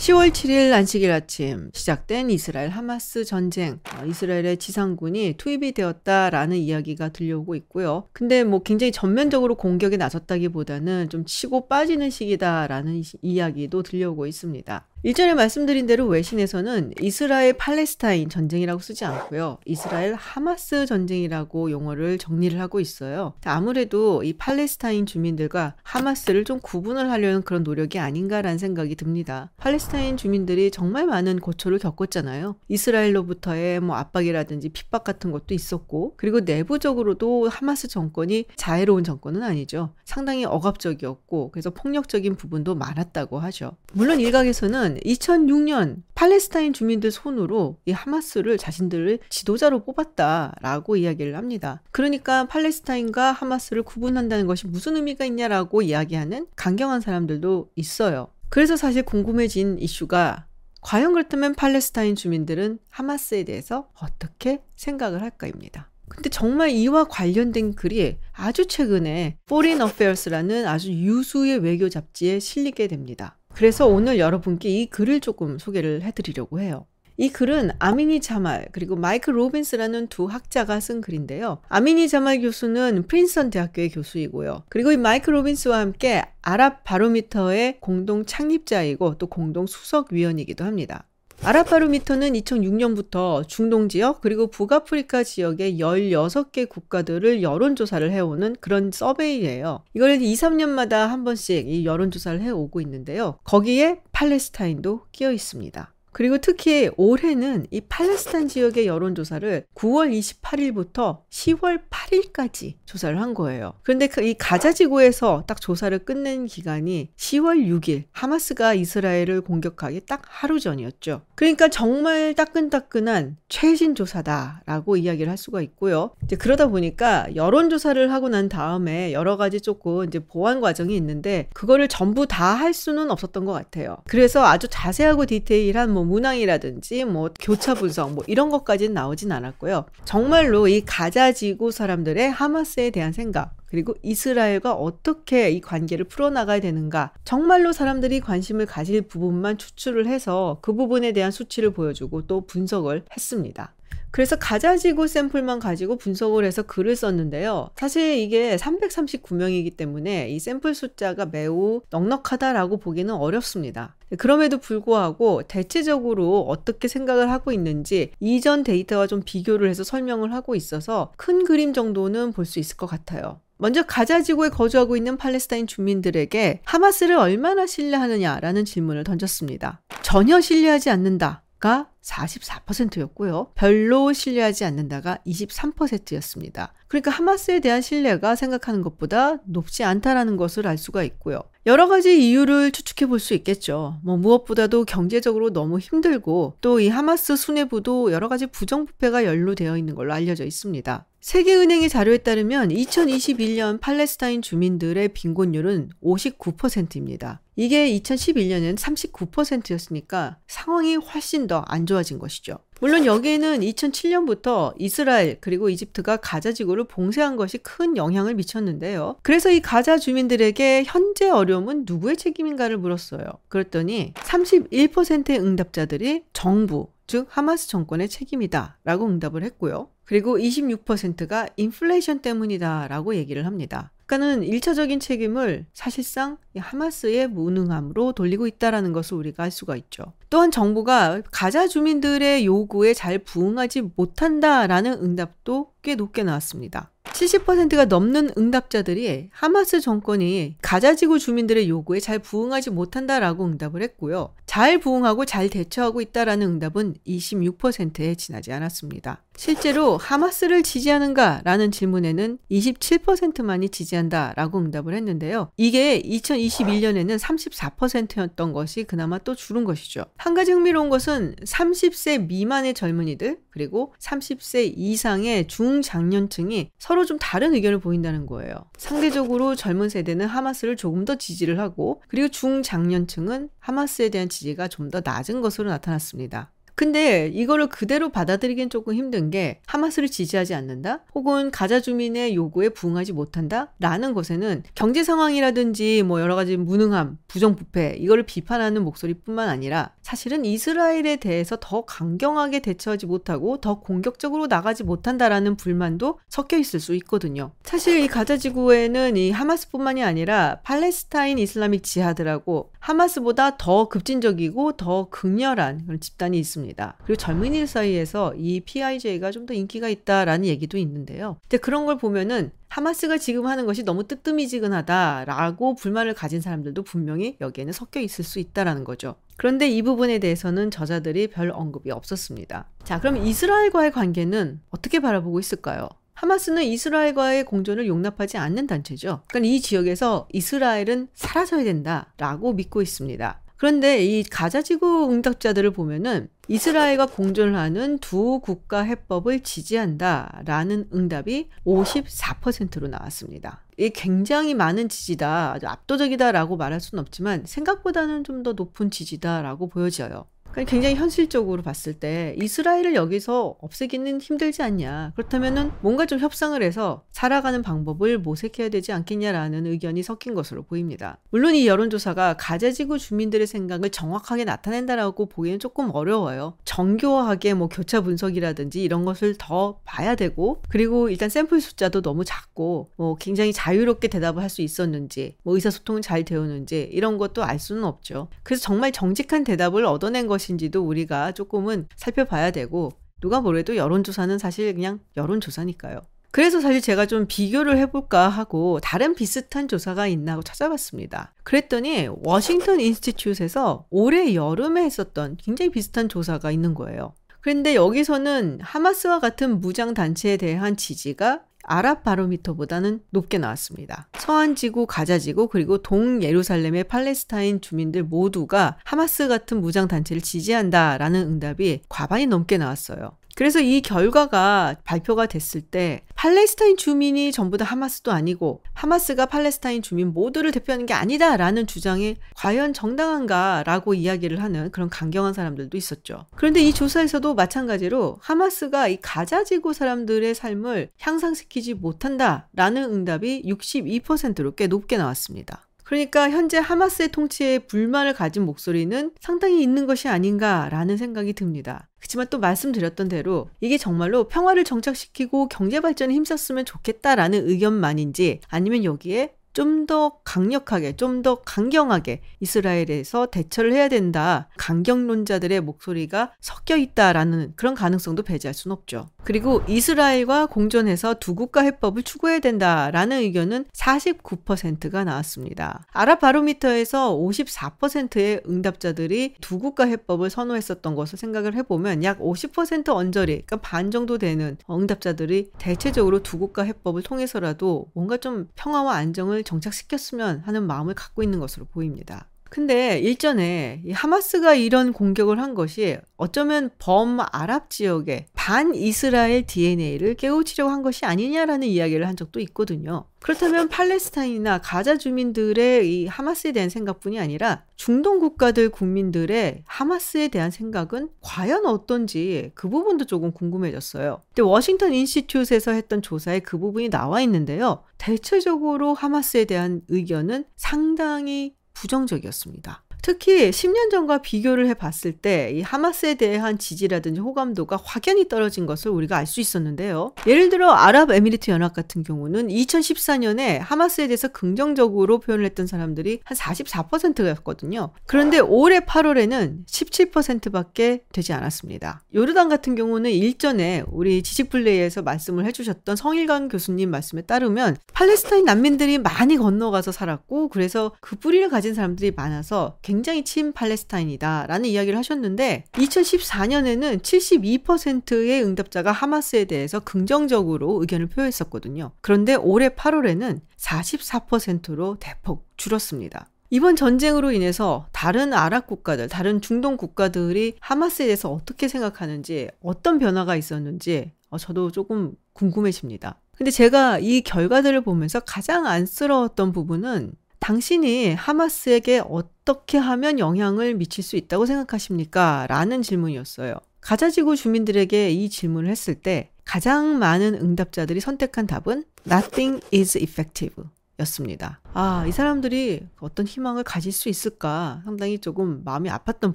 10월 7일 안식일 아침 시작된 이스라엘 하마스 전쟁. 어, 이스라엘의 지상군이 투입이 되었다라는 이야기가 들려오고 있고요. 근데 뭐 굉장히 전면적으로 공격에 나섰다기보다는 좀 치고 빠지는 시기다라는 이야기도 들려오고 있습니다. 일전에 말씀드린 대로 외신에서는 이스라엘 팔레스타인 전쟁이라고 쓰지 않고요. 이스라엘 하마스 전쟁이라고 용어를 정리를 하고 있어요. 아무래도 이 팔레스타인 주민들과 하마스를 좀 구분을 하려는 그런 노력이 아닌가라는 생각이 듭니다. 팔레스타인 주민들이 정말 많은 고초를 겪었잖아요. 이스라엘로부터의 뭐 압박이라든지 핍박 같은 것도 있었고, 그리고 내부적으로도 하마스 정권이 자애로운 정권은 아니죠. 상당히 억압적이었고, 그래서 폭력적인 부분도 많았다고 하죠. 물론 일각에서는 2006년 팔레스타인 주민들 손으로 이 하마스를 자신들을 지도자로 뽑았다라고 이야기를 합니다. 그러니까 팔레스타인과 하마스를 구분한다는 것이 무슨 의미가 있냐라고 이야기하는 강경한 사람들도 있어요. 그래서 사실 궁금해진 이슈가 과연 그렇다면 팔레스타인 주민들은 하마스에 대해서 어떻게 생각을 할까입니다. 근데 정말 이와 관련된 글이 아주 최근에 Foreign Affairs라는 아주 유수의 외교 잡지에 실리게 됩니다. 그래서 오늘 여러분께 이 글을 조금 소개를 해드리려고 해요. 이 글은 아미니 자말 그리고 마이클 로빈스라는 두 학자가 쓴 글인데요. 아미니 자말 교수는 프린스턴 대학교의 교수이고요. 그리고 이 마이클 로빈스와 함께 아랍 바로미터의 공동 창립자이고 또 공동 수석위원이기도 합니다. 아랍바로미터는 2006년부터 중동 지역 그리고 북아프리카 지역의 16개 국가들을 여론조사를 해오는 그런 survey예요. 이걸 2, 3년마다 한 번씩 이 여론조사를 해오고 있는데요. 거기에 팔레스타인도 끼어 있습니다. 그리고 특히 올해는 이 팔레스타인 지역의 여론조사를 9월 28일부터 10월 8일까지 조사를 한 거예요. 그런데 그이 가자 지구에서 딱 조사를 끝낸 기간이 10월 6일 하마스가 이스라엘을 공격하기 딱 하루 전이었죠. 그러니까 정말 따끈따끈한 최신 조사다라고 이야기를 할 수가 있고요. 이제 그러다 보니까 여론조사를 하고 난 다음에 여러 가지 조금 이제 보완 과정이 있는데 그거를 전부 다 할 수는 없었던 것 같아요. 그래서 아주 자세하고 디테일한 뭐 문항이라든지 뭐 교차 분석 뭐 이런 것까지는 나오진 않았고요. 정말로 이 가자 지구 사람들의 하마스에 대한 생각 그리고 이스라엘과 어떻게 이 관계를 풀어나가야 되는가. 정말로 사람들이 관심을 가질 부분만 추출을 해서 그 부분에 대한 수치를 보여주고 또 분석을 했습니다. 그래서 가자지구 샘플만 가지고 분석을 해서 글을 썼는데요. 사실 이게 339명이기 때문에 이 샘플 숫자가 매우 넉넉하다라고 보기는 어렵습니다. 그럼에도 불구하고 대체적으로 어떻게 생각을 하고 있는지 이전 데이터와 좀 비교를 해서 설명을 하고 있어서 큰 그림 정도는 볼 수 있을 것 같아요. 먼저 가자 지구에 거주하고 있는 팔레스타인 주민들에게 하마스를 얼마나 신뢰하느냐라는 질문을 던졌습니다. 전혀 신뢰하지 않는다. 가 44%였고요. 별로 신뢰하지 않는다가 23%였습니다. 그러니까 하마스에 대한 신뢰가 생각하는 것보다 높지 않다라는 것을 알 수가 있고요. 여러 가지 이유를 추측해 볼 수 있겠죠. 뭐 무엇보다도 경제적으로 너무 힘들고 또 이 하마스 수뇌부도 여러 가지 부정부패가 연루되어 있는 걸로 알려져 있습니다. 세계은행의 자료에 따르면 2021년 팔레스타인 주민들의 빈곤율은 59%입니다. 이게 2011년엔 39%였으니까 상황이 훨씬 더 안 좋아진 것이죠. 물론 여기에는 2007년부터 이스라엘 그리고 이집트가 가자 지구를 봉쇄한 것이 큰 영향을 미쳤는데요. 그래서 이 가자 주민들에게 현재 어려움은 누구의 책임인가를 물었어요. 그랬더니 31%의 응답자들이 정부, 즉 하마스 정권의 책임이다 라고 응답을 했고요. 그리고 26%가 인플레이션 때문이다라고 얘기를 합니다. 그러니까는 1차적인 책임을 사실상 하마스의 무능함으로 돌리고 있다라는 것을 우리가 알 수가 있죠. 또한 정부가 가자 주민들의 요구에 잘 부응하지 못한다라는 응답도 꽤 높게 나왔습니다. 70%가 넘는 응답자들이 하마스 정권이 가자지구 주민들의 요구에 잘 부응하지 못한다라고 응답을 했고요. 잘 부응하고 잘 대처하고 있다라는 응답은 26%에 지나지 않았습니다. 실제로 하마스를 지지하는가라는 질문에는 27%만이 지지한다라고 응답을 했는데요. 이게 2021년에는 34%였던 것이 그나마 또 줄은 것이죠. 한 가지 흥미로운 것은 30세 미만의 젊은이들 그리고 30세 이상의 중장년층이 서로 좀 다른 의견을 보인다는 거예요. 상대적으로 젊은 세대는 하마스를 조금 더 지지를 하고 그리고 중장년층은 하마스에 대한 지지가 좀 더 낮은 것으로 나타났습니다. 근데 이거를 그대로 받아들이긴 조금 힘든 게 하마스를 지지하지 않는다? 혹은 가자 주민의 요구에 부응하지 못한다? 라는 것에는 경제 상황이라든지 뭐 여러 가지 무능함, 부정부패 이거를 비판하는 목소리뿐만 아니라 사실은 이스라엘에 대해서 더 강경하게 대처하지 못하고 더 공격적으로 나가지 못한다라는 불만도 섞여 있을 수 있거든요. 사실 이 가자 지구에는 이 하마스뿐만이 아니라 팔레스타인 이슬라믹 지하드라고 하마스보다 더 급진적이고 더 극렬한 집단이 있습니다. 그리고 젊은이들 사이에서 이 PIJ가 좀 더 인기가 있다라는 얘기도 있는데요. 근데 그런 걸 보면은 하마스가 지금 하는 것이 너무 뜨뜨미지근하다라고 불만을 가진 사람들도 분명히 여기에는 섞여 있을 수 있다라는 거죠. 그런데 이 부분에 대해서는 저자들이 별 언급이 없었습니다. 자, 그럼 이스라엘과의 관계는 어떻게 바라보고 있을까요? 하마스는 이스라엘과의 공존을 용납하지 않는 단체죠. 그러니까 이 지역에서 이스라엘은 사라져야 된다라고 믿고 있습니다. 그런데 이 가자지구 응답자들을 보면은 이스라엘과 공존을 하는 두 국가 해법을 지지한다라는 응답이 54%로 나왔습니다. 이게 굉장히 많은 지지다, 아주 압도적이다라고 말할 수는 없지만 생각보다는 좀 더 높은 지지다라고 보여져요. 그러니까 굉장히 현실적으로 봤을 때 이스라엘을 여기서 없애기는 힘들지 않냐. 그렇다면은 뭔가 좀 협상을 해서 살아가는 방법을 모색해야 되지 않겠냐라는 의견이 섞인 것으로 보입니다. 물론 이 여론조사가 가자지구 주민들의 생각을 정확하게 나타낸다라고 보기는 조금 어려워요. 정교하게 뭐 교차 분석이라든지 이런 것을 더 봐야 되고 그리고 일단 샘플 숫자도 너무 작고 뭐 굉장히 자유롭게 대답을 할 수 있었는지 뭐 의사소통은 잘 되었는지 이런 것도 알 수는 없죠. 그래서 정말 정직한 대답을 얻어낸 것 것인지도 우리가 조금은 살펴봐야 되고 누가 뭐래도 여론조사는 사실 그냥 여론조사니까요. 그래서 사실 제가 좀 비교를 해볼까 하고 다른 비슷한 조사가 있나 하고 찾아봤습니다. 그랬더니 워싱턴 인스티튜트에서 올해 여름에 했었던 굉장히 비슷한 조사가 있는 거예요. 그런데 여기서는 하마스와 같은 무장 단체에 대한 지지가 아랍 바로미터보다는 높게 나왔습니다. 서한 지구, 가자 지구, 그리고 동 예루살렘의 팔레스타인 주민들 모두가 하마스 같은 무장 단체를 지지한다라는 응답이 과반이 넘게 나왔어요. 그래서 이 결과가 발표가 됐을 때 팔레스타인 주민이 전부 다 하마스도 아니고 하마스가 팔레스타인 주민 모두를 대표하는 게 아니다라는 주장이 과연 정당한가라고 이야기를 하는 그런 강경한 사람들도 있었죠. 그런데 이 조사에서도 마찬가지로 하마스가 이 가자 지구 사람들의 삶을 향상시키지 못한다라는 응답이 62%로 꽤 높게 나왔습니다. 그러니까 현재 하마스의 통치에 불만을 가진 목소리는 상당히 있는 것이 아닌가라는 생각이 듭니다. 그렇지만 또 말씀드렸던 대로 이게 정말로 평화를 정착시키고 경제 발전에 힘썼으면 좋겠다라는 의견만인지 아니면 여기에 좀 더 강력하게, 좀 더 강경하게 이스라엘에서 대처를 해야 된다. 강경론자들의 목소리가 섞여 있다라는 그런 가능성도 배제할 수는 없죠. 그리고 이스라엘과 공존해서 두 국가 해법을 추구해야 된다라는 의견은 49%가 나왔습니다. 아랍 바로미터에서 54%의 응답자들이 두 국가 해법을 선호했었던 것을 생각을 해보면 약 50% 언저리, 그러니까 반 정도 되는 응답자들이 대체적으로 두 국가 해법을 통해서라도 뭔가 좀 평화와 안정을 정착시켰으면 하는 마음을 갖고 있는 것으로 보입니다. 근데 일전에 하마스가 이런 공격을 한 것이 어쩌면 범 아랍 지역의 반 이스라엘 DNA를 깨우치려고 한 것이 아니냐라는 이야기를 한 적도 있거든요. 그렇다면 팔레스타인이나 가자 주민들의 이 하마스에 대한 생각뿐이 아니라 중동 국가들 국민들의 하마스에 대한 생각은 과연 어떤지 그 부분도 조금 궁금해졌어요. 근데 워싱턴 인시튜트에서 했던 조사에 그 부분이 나와 있는데요. 대체적으로 하마스에 대한 의견은 상당히 부정적이었습니다. 특히 10년 전과 비교를 해 봤을 때 이 하마스에 대한 지지라든지 호감도가 확연히 떨어진 것을 우리가 알 수 있었는데요. 예를 들어 아랍에미리트 연합 같은 경우는 2014년에 하마스에 대해서 긍정적으로 표현을 했던 사람들이 한 44%였거든요. 그런데 올해 8월에는 17%밖에 되지 않았습니다. 요르단 같은 경우는 일전에 우리 지식플레이에서 말씀을 해주셨던 성일강 교수님 말씀에 따르면 팔레스타인 난민들이 많이 건너가서 살았고 그래서 그 뿌리를 가진 사람들이 많아서 굉장히 친 팔레스타인이다라는 이야기를 하셨는데 2014년에는 72%의 응답자가 하마스에 대해서 긍정적으로 의견을 표했었거든요. 그런데 올해 8월에는 44%로 대폭 줄었습니다. 이번 전쟁으로 인해서 다른 아랍 국가들, 다른 중동 국가들이 하마스에 대해서 어떻게 생각하는지, 어떤 변화가 있었는지 어, 저도 조금 궁금해집니다. 근데 제가 이 결과들을 보면서 가장 안쓰러웠던 부분은 당신이 하마스에게 어떻게 하면 영향을 미칠 수 있다고 생각하십니까? 라는 질문이었어요. 가자지구 주민들에게 이 질문을 했을 때 가장 많은 응답자들이 선택한 답은 Nothing is effective. 였습니다. 아, 이 사람들이 어떤 희망을 가질 수 있을까 상당히 조금 마음이 아팠던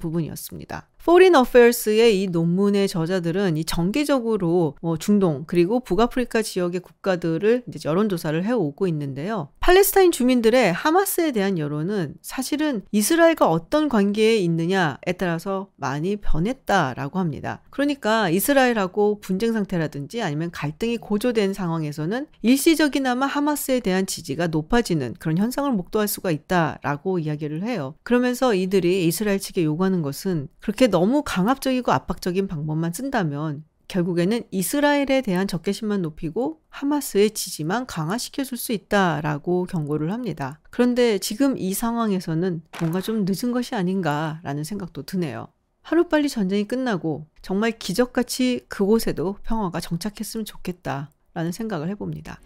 부분이었습니다. Foreign Affairs의 이 논문의 저자들은 이 정기적으로 뭐 중동 그리고 북아프리카 지역의 국가들을 이제 여론조사를 해오고 있는데요. 팔레스타인 주민들의 하마스에 대한 여론은 사실은 이스라엘과 어떤 관계에 있느냐에 따라서 많이 변했다라고 합니다. 그러니까 이스라엘하고 분쟁 상태라든지 아니면 갈등이 고조된 상황에서는 일시적이나마 하마스에 대한 지지가 높아지는 그런 현상을 목도할 수가 있다라고 이야기를 해요. 그러면서 이들이 이스라엘 측에 요구하는 것은 그렇게 너무 강압적이고 압박적인 방법만 쓴다면 결국에는 이스라엘에 대한 적개심만 높이고 하마스의 지지만 강화시켜줄 수 있다라고 경고를 합니다. 그런데 지금 이 상황에서는 뭔가 좀 늦은 것이 아닌가라는 생각도 드네요. 하루빨리 전쟁이 끝나고 정말 기적같이 그곳에도 평화가 정착했으면 좋겠다라는 생각을 해봅니다.